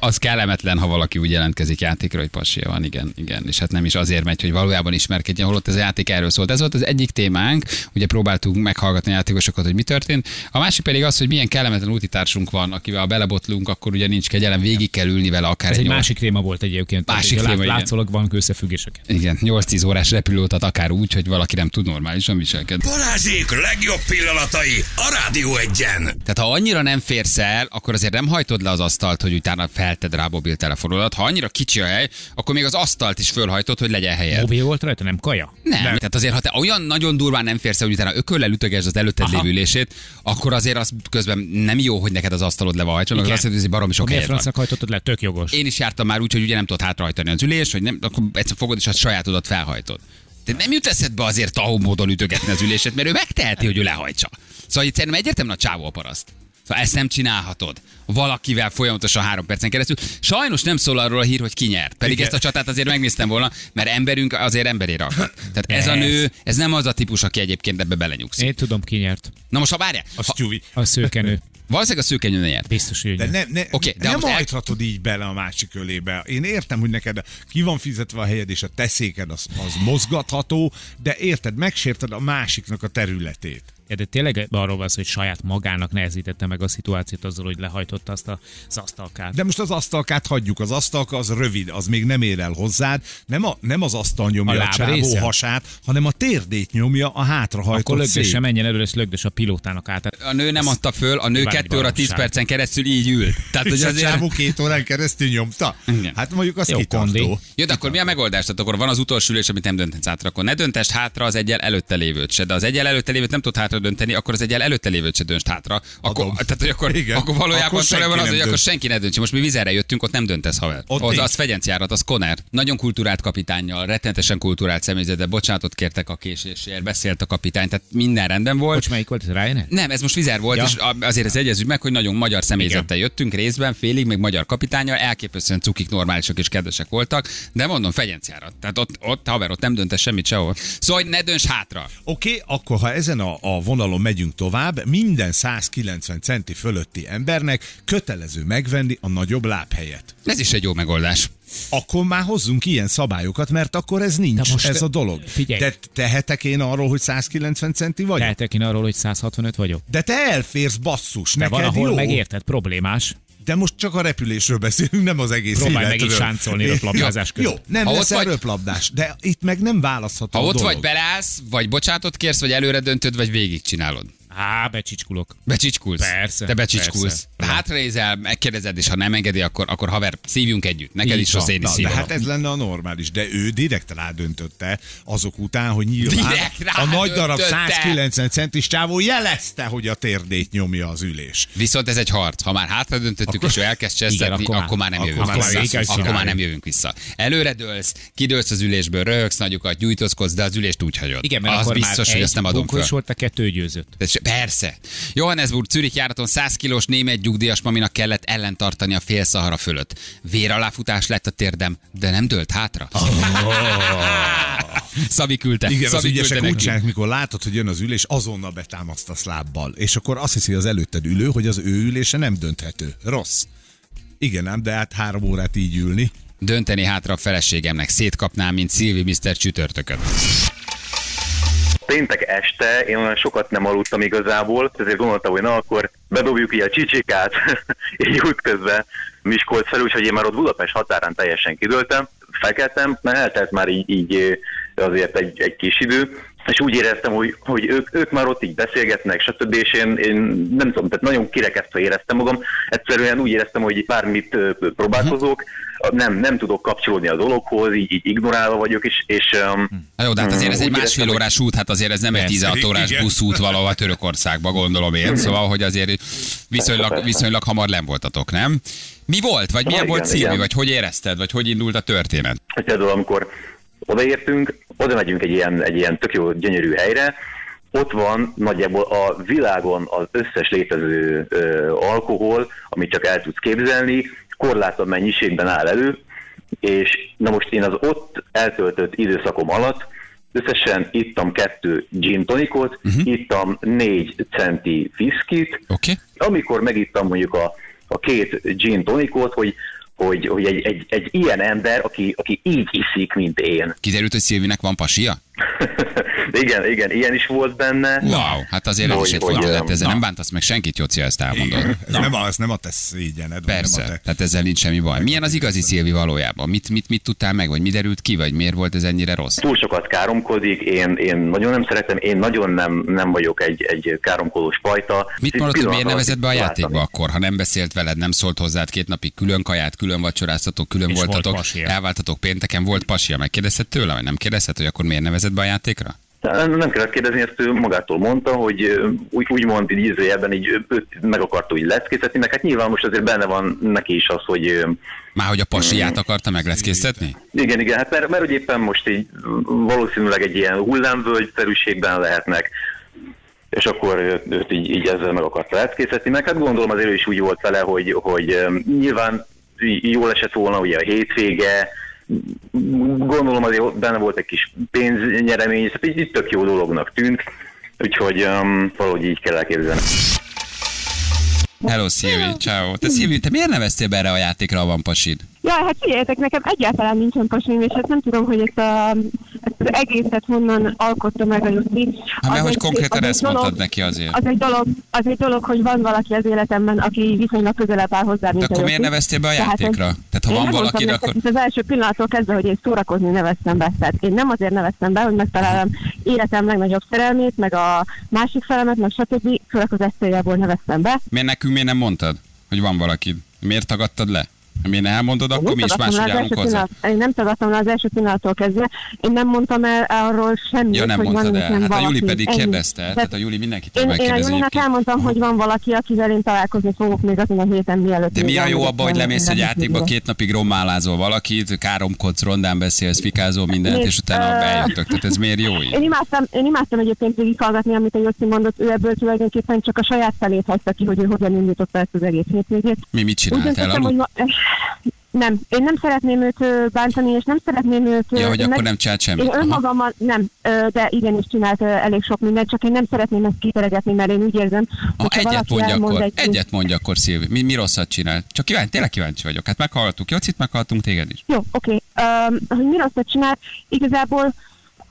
S1: az kellemetlen, ha valaki úgy jelentkezik játékra, hogy passia van, igen, igen. És hát nem is azért megy, hogy valójában ismerkedjen, holott ez a játék erről szólt. Ez volt az egyik témánk, ugye próbáltunk meghallgatni a játékosokat, hogy mi történt. A másik pedig az, hogy milyen kellemetlen útitársunk van, akivel belebotlunk, akkor ugye nincs kegyelem, végig kell ülni vele akár
S3: Ez egy
S1: nyolc-
S3: másik téma volt egyébként.
S1: Másik téma, igen.
S3: Látszólag van összefüggések.
S1: Igen, 8-10 órás repülőutat akár úgy, hogy valaki nem tud normálisan viselkedni.
S5: Balázsék legjobb pillanatai a Rádió egyen.
S1: Tehát ha annyira nem férsz el, akkor azért nem hajtod le az asztalt, hogy utána felted rá a mobiltelefonodat. Ha annyira kicsi a hely, akkor még az asztalt is fölhajtod, hogy legyen helyed.
S3: Mobil volt rajta, nem kaja?
S1: Nem. nem. Tehát azért, ha te olyan nagyon durván nem férsz hogy utána ököllel ütögesd az előtted
S3: Aha.
S1: lévő ülését, akkor azért az közben nem jó, hogy neked az asztalod le van hajtva,
S3: Igen.
S1: azt jelenti, hogy baromi sok van.
S3: francnak hajtottad le? Tök jogos.
S1: Én is jártam már úgy, hogy ugye nem tudod hátrahajtani az ülés, vagy nem, akkor egyszer fogod és a sajátodat felhajtod. De nem jut eszedbe azért tahó módon ütögetni az ülését, mert ő megteheti, hogy ő lehajtsa. Szóval itt szerintem egyértelműen a csávó a paraszt. Szóval ezt nem csinálhatod. Valakivel folyamatosan három percen keresztül. Sajnos nem szól arról a hír, hogy ki nyert. Pedig
S2: Igen.
S1: ezt a csatát azért megnéztem volna, mert emberünk azért emberére akar. Tehát ez a
S3: Ez.
S1: nő, ez nem az a típus, aki egyébként ebbe belenyugszik.
S3: Én tudom, ki nyert.
S1: Na most ha várjál,
S2: Az
S1: ha,
S2: tyúvi.
S3: A szőkenő.
S1: valószínűleg a szőkenyő ne nyert.
S3: Biztos, hogy
S2: De, ne, ne,
S1: Oké, de
S2: nem
S1: most el-
S2: hajthatod így bele a másik ölébe. Én értem, hogy neked ki van fizetve a helyed, és a te széked az, az mozgatható, de érted, megsérted a másiknak a területét.
S3: De tényleg arról van szó, hogy saját magának nehezítette meg a szituációt azzal, hogy lehajtotta azt a, az asztalkát.
S2: De most az asztalkát hagyjuk, az asztalka az rövid, az még nem ér el hozzád, nem, a, nem az asztal nyomja
S3: A
S2: a, csávó
S3: lábrésze?
S2: hasát, hanem a térdét nyomja a hátrahajtott
S3: Akkor lögdös sem menjen előre, és lögdös a pilótának át.
S1: A nő nem adta föl, a nő
S3: Bármi
S1: 2 óra 10
S3: baromság.
S1: percen keresztül így ül. Tehát, hogy
S2: És a
S1: azért...
S2: csávó két órán keresztül nyomta?
S1: Igen.
S2: Hát mondjuk az
S3: Jó
S2: kitartó.
S1: Jó, de akkor mi a megoldás? Tehát akkor van az utolsó ülés, amit nem dönthetsz hátra. Akkor ne döntest hátra az egyel előtte lévőt se. De az egyel előtte lévőt nem tud hátra dönteni, akkor az egyel előtte lévőt se döntsd hátra. Akkor,
S2: Adom.
S1: tehát, hogy akkor,
S2: Igen.
S1: akkor valójában
S2: Akkor senki
S1: van az, hogy akkor senki ne döntse. Most mi vizerre jöttünk, ott nem döntesz, haver.
S2: Ott
S1: az, az Fegyenciárat, az Koner. Nagyon kultúrált kapitánnyal, rettenetesen kultúrált személyzet, bocsánatot kértek a késésért, beszélt a kapitány, tehát minden rendben volt.
S3: Bocs, melyik volt? Ryanair?
S1: Nem, ez most vizer volt,
S3: Ja.
S1: és azért ez egyezünk meg, hogy nagyon magyar személyzettel jöttünk részben, félig, még magyar kapitányal, elképesztően cukik, normálisak és kedvesek voltak, de mondom, fegyenciára. Tehát ott, ott haver, ott nem döntes semmit sehol. Szóval ne dönts hátra.
S2: Oké, okay, akkor ha ezen a, a vonalon megyünk tovább, minden 190 centi fölötti embernek kötelező megvenni a nagyobb lábhelyet.
S1: Ez is egy jó megoldás.
S2: Akkor már hozzunk ilyen szabályokat, mert akkor ez nincs,
S3: most
S2: ez a dolog.
S3: figyelj.
S2: De tehetek én arról, hogy 190 centi vagy?
S3: Tehetek én arról, hogy 165 vagyok.
S2: De te elférsz, basszus,
S3: De
S2: neked
S3: van, ahol
S2: jó.
S3: megérted, problémás.
S2: De most csak a repülésről beszélünk, nem az egész
S3: Próbálj meg
S2: életről.
S3: is sáncolni röplabdázás
S2: Jó,
S3: között.
S2: Jó, nem
S1: Ha
S2: lesz
S1: vagy-
S2: röplabdás, de itt meg nem választható
S1: Ha ott
S2: dolog.
S1: vagy, belállsz, vagy bocsátot kérsz, vagy előre döntöd, vagy végigcsinálod.
S3: Á, becsicskulok.
S1: Becsicskulsz?
S3: Persze,
S1: Te becsicskulsz.
S3: persze.
S1: De Hátrézel, megkérdezed, és ha nem engedi, akkor, akkor haver, szívjunk együtt. Neked
S3: Így
S1: is rossz, én is szívom.
S2: hát ez lenne a normális, de ő direkt rádöntötte azok után, hogy nyilván a nagy darab
S1: rádöntötte.
S2: 190 centis csávó jelezte, hogy a térdét nyomja az ülés.
S1: Viszont ez egy harc. Ha már hátra döntöttük,
S2: Akkor-
S1: és ő elkezd csesztetni,
S3: Igen,
S1: akkor,
S3: akkor
S1: már, nem
S2: akkor
S1: jövünk
S2: már
S1: vissza. Akkor már nem jövünk vissza. Előre dőlsz, kidőlsz az ülésből, röhögsz nagyokat, gyújtozkodsz, de az ülést úgy hagyod.
S3: Igen, mert
S1: az biztos, hogy ezt nem adom fel.
S3: volt, a kettő győzött.
S1: Persze. Johannesburg Zürich járaton 100 kilós német nyugdíjas maminak kellett ellentartani a fél Szahara fölött. Véraláfutás lett a térdem, de nem dőlt hátra. Szabi küldte.
S2: Igen, az
S1: Szabi
S2: ügyesek
S1: küldte
S2: úgy csinálják, mikor látod, hogy jön az ülés, azonnal betámasztasz lábbal. És akkor azt hiszi az előtted ülő, hogy az ő ülése nem dönthető. Rossz. Igen, ám, de hát három órát így ülni.
S1: Dönteni hátra a feleségemnek. Szétkapnám, mint Szilvi Mr. csütörtökön.
S6: Péntek este én olyan sokat nem aludtam igazából, ezért gondoltam, hogy na akkor bedobjuk így a csicsikát, így útközben Miskolc fel, úgyhogy én már ott Budapest határán teljesen kidőltem, felkeltem, mert eltelt már így, így azért egy, egy kis idő, és úgy éreztem, hogy, hogy ők, ők már ott így beszélgetnek, stb. És én, én nem tudom, tehát nagyon kirekesztve éreztem magam. Egyszerűen úgy éreztem, hogy bármit próbálkozok, nem, nem tudok kapcsolódni a dologhoz, így, így ignorálva vagyok, és, és um,
S1: Na jó, de hát azért ez
S6: Úgy
S1: egy
S6: éreztem,
S1: másfél
S6: hogy-
S1: órás út, hát azért ez nem egy
S3: Persze.
S1: 16 órás
S2: Igen.
S1: buszút valahol Törökországba, gondolom én. Szóval, hogy azért viszonylag, viszonylag hamar nem voltatok, nem? Mi volt? Vagy milyen
S6: igen,
S1: volt Szilvi?
S6: igen.
S1: Vagy hogy érezted? Vagy hogy indult a történet?
S6: hogy például amikor odaértünk, oda megyünk egy ilyen, egy ilyen tök jó, gyönyörű helyre, ott van nagyjából a világon az összes létező ö, alkohol, amit csak el tudsz képzelni, korlátlan mennyiségben áll elő, és na most én az ott eltöltött időszakom alatt összesen ittam kettő gin tonicot, uh-huh. ittam négy centi viszkit?
S1: Okay?
S6: amikor megittam mondjuk a, a két gin tonicot, hogy, hogy, hogy egy, egy, egy ilyen ember, aki, aki így iszik, mint én.
S1: Kiderült, hogy Szilvinek van pasia?
S6: igen, igen, ilyen is volt benne.
S1: Wow, hát azért ez is egy
S6: ö,
S1: hát ezzel
S6: na.
S1: nem bántasz meg senkit, Jóci, ezt elmondod.
S2: Ez nem, a, ez nem a te szégyened.
S1: Persze,
S2: Nem a te...
S1: tehát ezzel nincs semmi baj. Milyen az igazi Szilvi valójában? Mit, mit, mit tudtál meg, vagy mi derült ki, vagy miért volt ez ennyire rossz?
S6: Túl sokat káromkodik, én, én nagyon nem szeretem, én nagyon nem, nem vagyok egy, egy káromkodós fajta.
S1: Mit mondod, hogy miért nevezett be a játékba
S6: váltam.
S1: akkor, ha nem beszélt veled, nem szólt hozzád két napig, külön kaját, külön vacsoráztatok, külön
S3: És volt
S1: voltatok,
S3: pasia.
S1: elváltatok pénteken, volt pasia, megkérdezted tőle, vagy nem kérdezted, hogy akkor miért nevezett be a játékra?
S6: Nem kellett kérdezni, ezt ő magától mondta, hogy úgy, úgy mond, így ízőjelben így őt meg akarta úgy leckészíteni, meg hát nyilván most azért benne van neki is az, hogy
S1: Már hogy a pasiát akarta megleckésztetni?
S6: igen, igen, hát mert, mert hogy éppen most így valószínűleg egy ilyen hullámvölgy szerűségben lehetnek, és akkor őt, így, így ezzel meg akarta leckészíteni, meg hát gondolom azért ő is úgy volt vele, hogy, hogy nyilván jól esett volna ugye a hétvége, gondolom azért benne volt egy kis pénznyeremény, tehát így, így tök jó dolognak tűnt, úgyhogy um, valahogy így kell elképzelni.
S1: Hello, Szilvi, ciao. Te Szilvi, te miért neveztél be erre a játékra, ha van pasid?
S7: Ja, hát figyeljetek, nekem egyáltalán nincsen pasim, és hát nem tudom, hogy ezt, a, ezt az egészet honnan alkotta meg a Jussi.
S1: Hát mert hogy konkrétan ezt mondtad neki azért.
S7: Az egy, dolog, az egy dolog, hogy van valaki az életemben, aki viszonylag közelebb áll hozzá,
S1: De
S7: mint a
S1: akkor miért neveztél be a
S7: Tehát,
S1: játékra?
S7: hogy-
S1: Tehát ha van valaki, akkor...
S7: itt az első pillanattól kezdve, hogy én szórakozni neveztem be. Tehát én nem azért neveztem be, hogy megtalálom életem legnagyobb szerelmét, meg a másik felemet, meg stb. Az eszélyeból neveztem be.
S1: Miért nekünk miért nem mondtad, hogy van valaki? Miért tagadtad le? Ne elmondod, akkor mi is máshogy állunk hozzá?
S7: Én nem tagadtam le az első pillanattól kezdve. Én nem mondtam el arról semmit,
S1: Ja, nem
S7: hogy van
S1: el. Hát a Juli
S7: valaki.
S1: pedig
S7: Ennyi.
S1: kérdezte, tehát
S7: Tehát
S1: a Juli mindenkitől
S7: én, én a
S1: megkérdezi
S7: Julinak elmondtam, hogy van valaki, akivel én találkozni fogok még azon a héten mielőtt.
S1: De mi a jó abban, hogy lemész egy játékba, két napig rommálázol valakit, káromkodsz, rondán beszélsz, fikázol mindent, és utána bejöttök. Tehát ez miért jó így?
S7: Én imádtam, én imádtam egyébként végighallgatni, amit a Jossi mondott, ő ebből tulajdonképpen csak a saját felét hagyta ki, hogy ő hogyan indította ezt az egész hétvégét.
S1: Mi mit
S7: Úgy
S1: csinált?
S7: nem, én nem szeretném őt bántani, és nem szeretném őt...
S1: Ja, hogy
S7: én
S1: akkor
S7: meg-
S1: nem csinált semmit.
S7: Én önmagammal nem, de igenis csinált elég sok mindent, csak én nem szeretném ezt kiteregetni, mert én úgy érzem,
S1: Ha egyet mondja akkor,
S7: egy...
S1: egyet mondja akkor Szilvi. Mi, mi rosszat csinál? Csak kíváncsi, tényleg kíváncsi vagyok. Hát meghallgattuk Jocit, meghallgattunk téged is.
S7: Jó, oké. Um, hogy mi rosszat csinál, igazából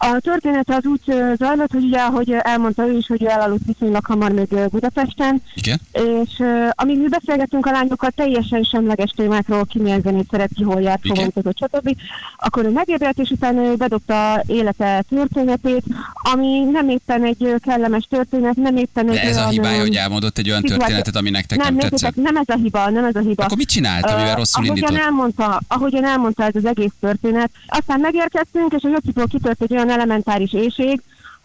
S7: A történet az úgy zajlott, hogy ugye, ahogy elmondta ő is, hogy ő elaludt viszonylag hamar még Budapesten,
S1: Igen?
S7: és amíg mi beszélgettünk a lányokkal teljesen semleges témákról, ki milyen zenét szeret, ki hol járt, hova utazott, stb. Akkor ő megébredt, és utána ő bedobta élete történetét, ami nem éppen egy kellemes történet, nem éppen egy
S1: De ez a
S7: olyan,
S1: hibája,
S7: ö,
S1: hogy elmondott egy olyan történetet, ami nektek
S7: nem,
S1: nem tetszett.
S7: nem ez a hiba, nem ez a hiba.
S1: Akkor mit csinált, amivel rosszul
S7: ahogyan
S1: indított?
S7: elmondta, ahogyan elmondta ez az egész történet, aztán megérkeztünk, és a Jocitól kitört egy olyan elementáris éjség,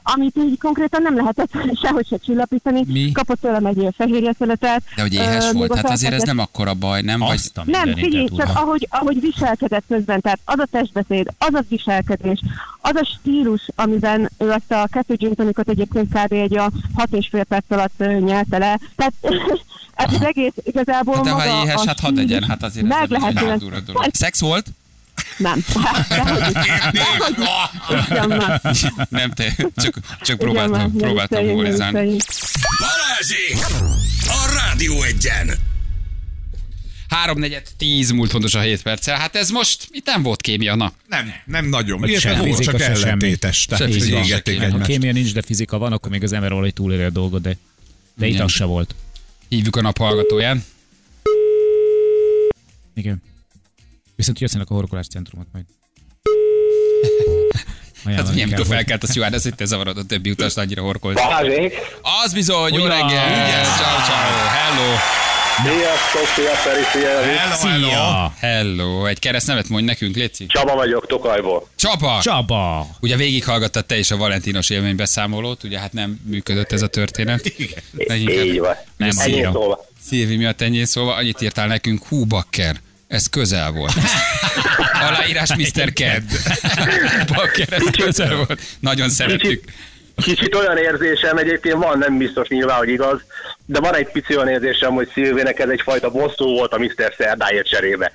S7: amit így konkrétan nem lehetett sehogy se csillapítani.
S1: Mi?
S7: Kapott tőlem egy fehérje szeletet.
S1: De hogy éhes
S7: még
S1: volt, hát azért ez nem akkora baj, nem? Vagy
S3: Azt a
S7: nem, figyelj, csak ahogy, ahogy viselkedett közben, tehát az a testbeszéd, az a viselkedés, az a stílus, amiben ő azt a kettő gin tonicot egyébként kb. egy a hat és fél perc alatt nyelte le. Tehát ez az egész igazából
S1: Hát de
S7: maga
S1: ha éhes,
S7: a
S1: hát hadd legyen, hát azért ez
S7: meg
S1: nem
S7: lehet
S1: egy dolog. Szex volt?
S7: Nem.
S1: Nem te, csak, csak próbáltam, próbáltam humorizálni.
S5: Balázsék! A Rádió egyen!
S1: 3 4 10 múlt pontosan 7 perccel. Hát ez most, itt nem volt kémia, na.
S2: Nem, nem nagyon.
S3: Vagy
S2: Illetve
S3: se
S2: volt,
S3: fizika,
S2: csak
S3: se
S2: ellentétes. Tehát égették.
S3: Ha kémia nincs, de fizika van, akkor még az ember valahogy túlélje a dolgot, de, de itt az se volt.
S1: Hívjuk a nap hallgatóján.
S3: Igen. Viszont jössenek a horkolás centrumot majd.
S1: Hát
S3: Ajánlani
S1: milyen,
S3: kell,
S1: mikor
S3: hogy-
S1: felkelt a szjuár, ez itt te zavarod a többi utast, annyira horkolt.
S8: Balázsék!
S1: Az bizony, jó reggel, ciao, ciao, hello,
S8: Sziasztok, szia Feri, szia.
S2: Hello, hello.
S3: Szia!
S1: hello. Egy keresztnevet mondj nekünk, Léci.
S8: Csaba vagyok, Tokajból.
S1: Csapa!
S3: Csaba!
S1: Ugye végighallgattad te is a Valentinos élménybeszámolót, ugye hát nem működött ez a történet. Leginkább-
S8: Így van.
S3: Nem annyira.
S8: szóval.
S1: Szilvi miatt ennyi szóval, annyit írtál nekünk, hú bakker, ez közel volt. Aláírás Mr. Ked. bakker, ez közel volt. Nagyon szerettük.
S8: Kicsit olyan érzésem, egyébként van, nem biztos nyilván, hogy igaz, de van egy pici olyan érzésem, hogy Szilvének ez egyfajta bosszú volt a Mr. Szerdáért cserébe.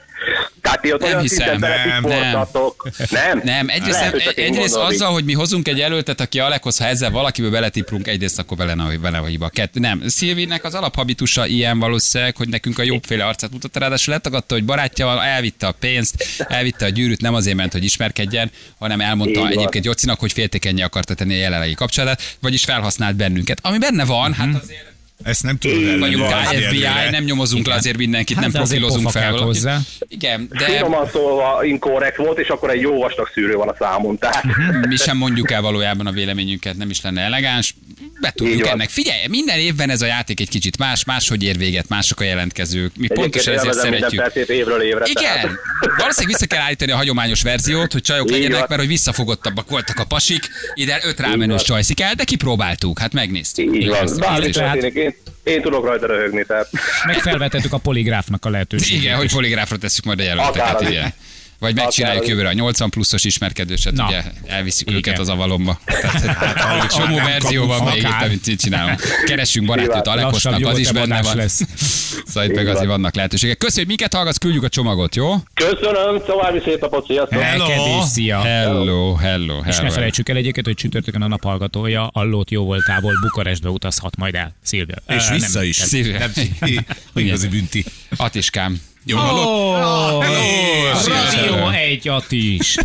S8: Tehát ti ott
S1: Nem
S8: olyan
S1: hiszem,
S2: nem,
S8: beletiportatok. Nem?
S1: Nem, egyrészt,
S8: Lehet,
S1: nem,
S8: én
S1: egyrészt
S8: gondolom
S1: azzal, hogy mi hozunk egy jelöltet, aki Alekhoz, ha ezzel valakibe beletiprunk, egyrészt akkor vele, vele a hiba. Kettő, nem. Szilvinek az alaphabitusa ilyen valószínűleg, hogy nekünk a jobbféle arcát mutatta, ráadásul letagadta, hogy barátja van, elvitte a pénzt, elvitte a gyűrűt, nem azért ment, hogy ismerkedjen, hanem elmondta
S8: Így
S1: egyébként Jocinak, hogy féltékenyé akarta tenni a jelenlegi kapcsolatát, vagyis felhasznált bennünket. Ami benne van,
S8: Mhm.
S1: hát azért
S2: Ezt nem tudod
S8: Így
S1: vagyunk
S2: ellenőrizni
S1: KFBI, nem nyomozunk le azért mindenkit,
S3: Hát
S1: nem profilozunk fel
S3: hozzá.
S1: Igen, de
S8: Finoman szólva inkorrekt volt, és akkor egy jó vastag szűrő van a számon. Tehát
S1: mi sem mondjuk el valójában a véleményünket, nem is lenne elegáns. Be
S8: Így
S1: tudjuk
S8: van.
S1: ennek. Figyelj, minden évben ez a játék egy kicsit más, máshogy ér véget, mások a jelentkezők. Mi
S8: egyébként
S1: pontosan ezért szeretjük.
S8: évről évre.
S1: Igen,
S8: tehát-
S1: valószínűleg vissza kell állítani a hagyományos verziót, hogy csajok
S8: Így
S1: legyenek,
S8: van.
S1: mert hogy visszafogottabbak voltak a pasik, ide öt rámenős csajszik el, de kipróbáltuk, hát megnéztük.
S8: Így van. Bármi történik, én, én tudok rajta röhögni, tehát
S3: Meg felvetettük a poligráfnak a lehetőséget.
S1: Igen, hogy poligráfra tesszük majd a jelölteket, igen. Vagy megcsináljuk jövőre a 80 pluszos ismerkedőset,
S3: Na.
S1: ugye elviszik
S3: Igen.
S1: őket az avalomba. Tehát, egy csomó
S2: nem
S1: verzió van
S2: kapunk
S1: még itt, amit csinálunk. Keressünk barátnőt
S8: Lassabb,
S1: Alekosnak, az is benne van.
S3: adás
S1: Szóval itt meg azért
S8: van.
S1: vannak lehetőségek. Köszönjük, minket hallgatsz, küldjük a csomagot, jó?
S8: Köszönöm, további szép napot, sziasztok!
S2: Hello.
S3: Is, szia!
S1: Hello, hello,
S3: És ne
S1: hello.
S3: felejtsük el egyébként, hogy csütörtökön a naphallgatója Allót jó voltából Bukarestbe utazhat majd el. Szilvia.
S2: És vissza
S3: nem,
S2: is. Nem, igazi bünti.
S1: Atiskám.
S2: Jó hallott?
S3: Ó,
S2: Hello!
S3: Radio egy Atis.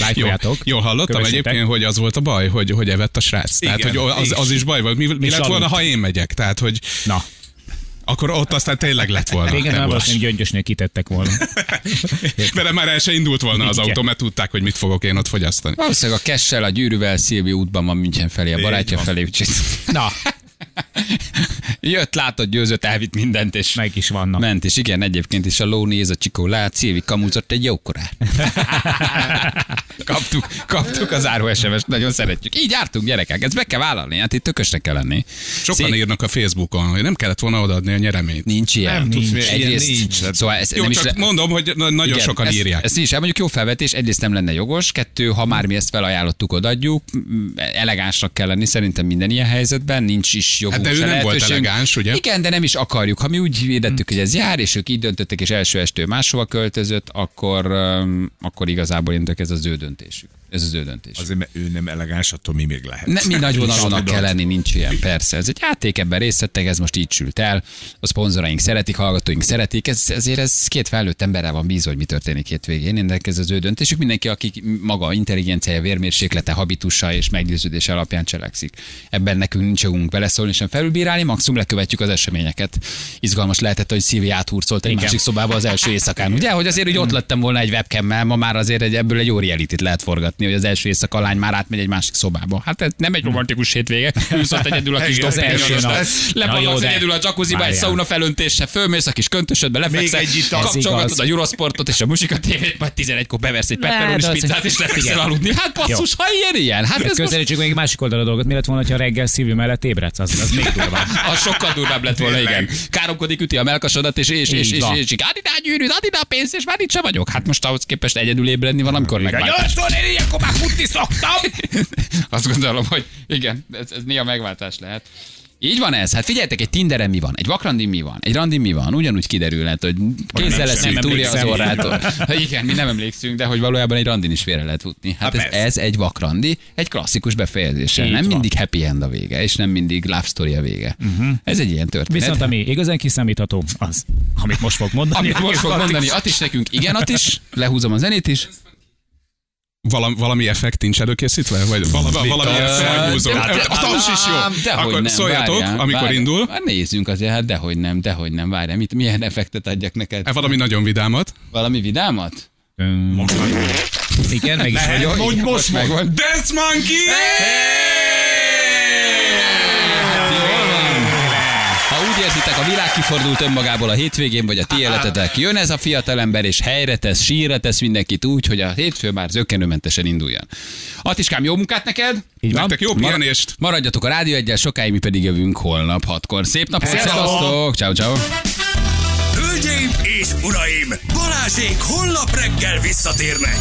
S3: Lájkoljátok.
S9: Jól hallottam
S3: Kövessétek.
S9: egyébként, hogy az volt a baj, hogy, hogy evett a srác. Tehát,
S2: Igen,
S9: hogy az, az is baj volt. Mi, mi lett volna, ha én megyek? Tehát, hogy
S3: Na,
S9: akkor ott aztán tényleg lett volna.
S3: régen nem valószínűleg gyöngyösnél kitettek volna.
S9: Vele már el se indult volna az autó, mert tudták, hogy mit fogok én ott fogyasztani.
S1: Valószínűleg a Kessel, a Gyűrűvel, Szilvi útban van München felé, a barátja felé, úgyhogy
S3: Na,
S1: jött, látott, győzött, elvitt mindent, és
S3: meg is vannak.
S1: ment, és igen, egyébként is a ló néz a csikó lát, Szilvi kamuzott egy jókorát. kaptuk, kaptuk az áró sms nagyon szeretjük. Így jártunk, gyerekek, ezt be kell vállalni, hát itt tökösnek kell lenni.
S9: Sokan
S1: Szép-
S9: írnak a Facebookon, hogy nem kellett volna odaadni a nyereményt.
S1: Nincs ilyen.
S2: Nem tudsz,
S1: Nincs.
S2: ilyen
S1: Egyrészt,
S2: nincs.
S1: Szóval ez
S9: Jó,
S1: nem is
S9: csak
S1: le-
S9: mondom, hogy na- nagyon
S1: Igen,
S9: sokan
S1: ezt,
S9: írják.
S1: Ezt is elmondjuk, jó felvetés, egyrészt nem lenne jogos, kettő, ha már mi ezt felajánlottuk, odaadjuk, elegánsnak kell lenni szerintem minden ilyen helyzetben, nincs is jogunk
S9: Hát de ő nem volt elegáns, ugye?
S1: Igen, de nem is akarjuk. Ha mi úgy hirdettük, hogy ez jár, és ők így döntöttek, és első estől máshova költözött, akkor, akkor igazából indok ez az ő döntésük. Ez az ő döntés.
S2: Azért, mert ő nem elegáns, attól mi még lehet.
S1: Ne, mi nagy vonalúnak kell lenni, nincs ilyen, persze. Ez egy játék, ebben részt vettek, ez most így sült el. A szponzoraink szeretik, hallgatóink szeretik, ez, ezért ez két felnőtt emberrel van bízva, hogy mi történik hétvégén. Ennek ez az ő döntésük. Mindenki, aki maga intelligenciája, vérmérséklete, habitusa és meggyőződése alapján cselekszik. Ebben nekünk nincs jogunk beleszólni, sem felülbírálni, maximum lekövetjük az eseményeket. Izgalmas lehetett, hogy Szilvi áthurcolt egy
S3: Igen.
S1: másik szobába az első éjszakán. Ugye, hogy azért, hogy ott lettem volna egy webcammel, ma már azért egy, ebből egy óri elitit lehet forgatni, hogy az első éjszaka a lány már átmegy egy másik szobába. Hát ez nem egy romantikus hétvége. Ülsz ott egyedül a kis
S3: de-
S1: egyedül a jacuzziba, egy szauna felöntése, fölmész a kis köntösödbe, lefekszel, kapcsolgatod a. Eurosportot és a musika tévét, majd 11-kor beversz egy
S3: Lehet,
S1: pepperoni
S3: az-
S1: spiccát és lefekszel aludni. Hát basszus, ha ilyen, ilyen. Hát ez
S3: Közelítsük még egy másik oldalra a dolgot. Mi lett volna, ha reggel Szilvi mellett ébredsz? Az, az még durvább.
S1: az sokkal durvább lett volna, igen. Káromkodik, üti a melkasodat, és, és, és, és, és, és Adidá gyűrűd, Adidá pénzt, és már itt sem vagyok. Hát most ahhoz képest egyedül ébredni van, amikor megváltás.
S3: Ilyenkor már futni szoktam!
S1: Azt gondolom, hogy igen, ez, ez néha megváltás lehet. Így van ez? Hát figyeljetek, egy Tinderen mi van, egy vakrandin mi van, egy randin mi van, ugyanúgy kiderülhet, hogy kézzel lesz
S3: nem
S1: túrja az orrától. Igen, mi nem emlékszünk, de hogy valójában egy randin is félre lehet futni. Hát
S2: Há,
S1: ez, ez egy vakrandi, egy klasszikus befejezése.
S3: Így
S1: nem
S3: van.
S1: mindig happy end a vége, és nem mindig love story a vége. Ez egy ilyen történet.
S3: Viszont ami igazán kiszámítható, az, amit most fog mondani.
S1: Amit most fog mondani,
S3: is.
S1: at is nekünk, igen, at is, lehúzom a zenét is.
S9: Valami, valami effekt nincs előkészítve? Vagy valami, valami effekt húzom?
S1: de-
S9: A tams is jó.
S1: Dehogy
S9: Akkor
S1: nem,
S9: szóljatok,
S1: várjál,
S9: amikor
S1: várjál.
S9: indul.
S1: Hát nézzünk azért, hát dehogy nem, dehogy nem, várjál, mit, milyen effektet adjak neked?
S9: E, valami nagyon vidámat.
S1: Valami vidámat?
S3: Öm, Igen, meg is vagyok.
S2: Mondj most,
S1: Meg
S2: most.
S1: van.
S9: Dance Monkey!
S1: Hát érzitek, a világ kifordult önmagából a hétvégén, vagy a ti életetek, jön ez a fiatalember, és helyre tesz, sírra tesz mindenkit úgy, hogy a hétfő már zökkenőmentesen induljon. Atiskám, jó munkát neked!
S3: Így van.
S9: Nektek jó pihenést!
S1: Maradjatok a rádió egyel, sokáig mi pedig jövünk holnap hatkor. Szép napot, szevasztok! Ciao, ciao.
S5: Hölgyeim és uraim, Balázsék holnap reggel visszatérnek.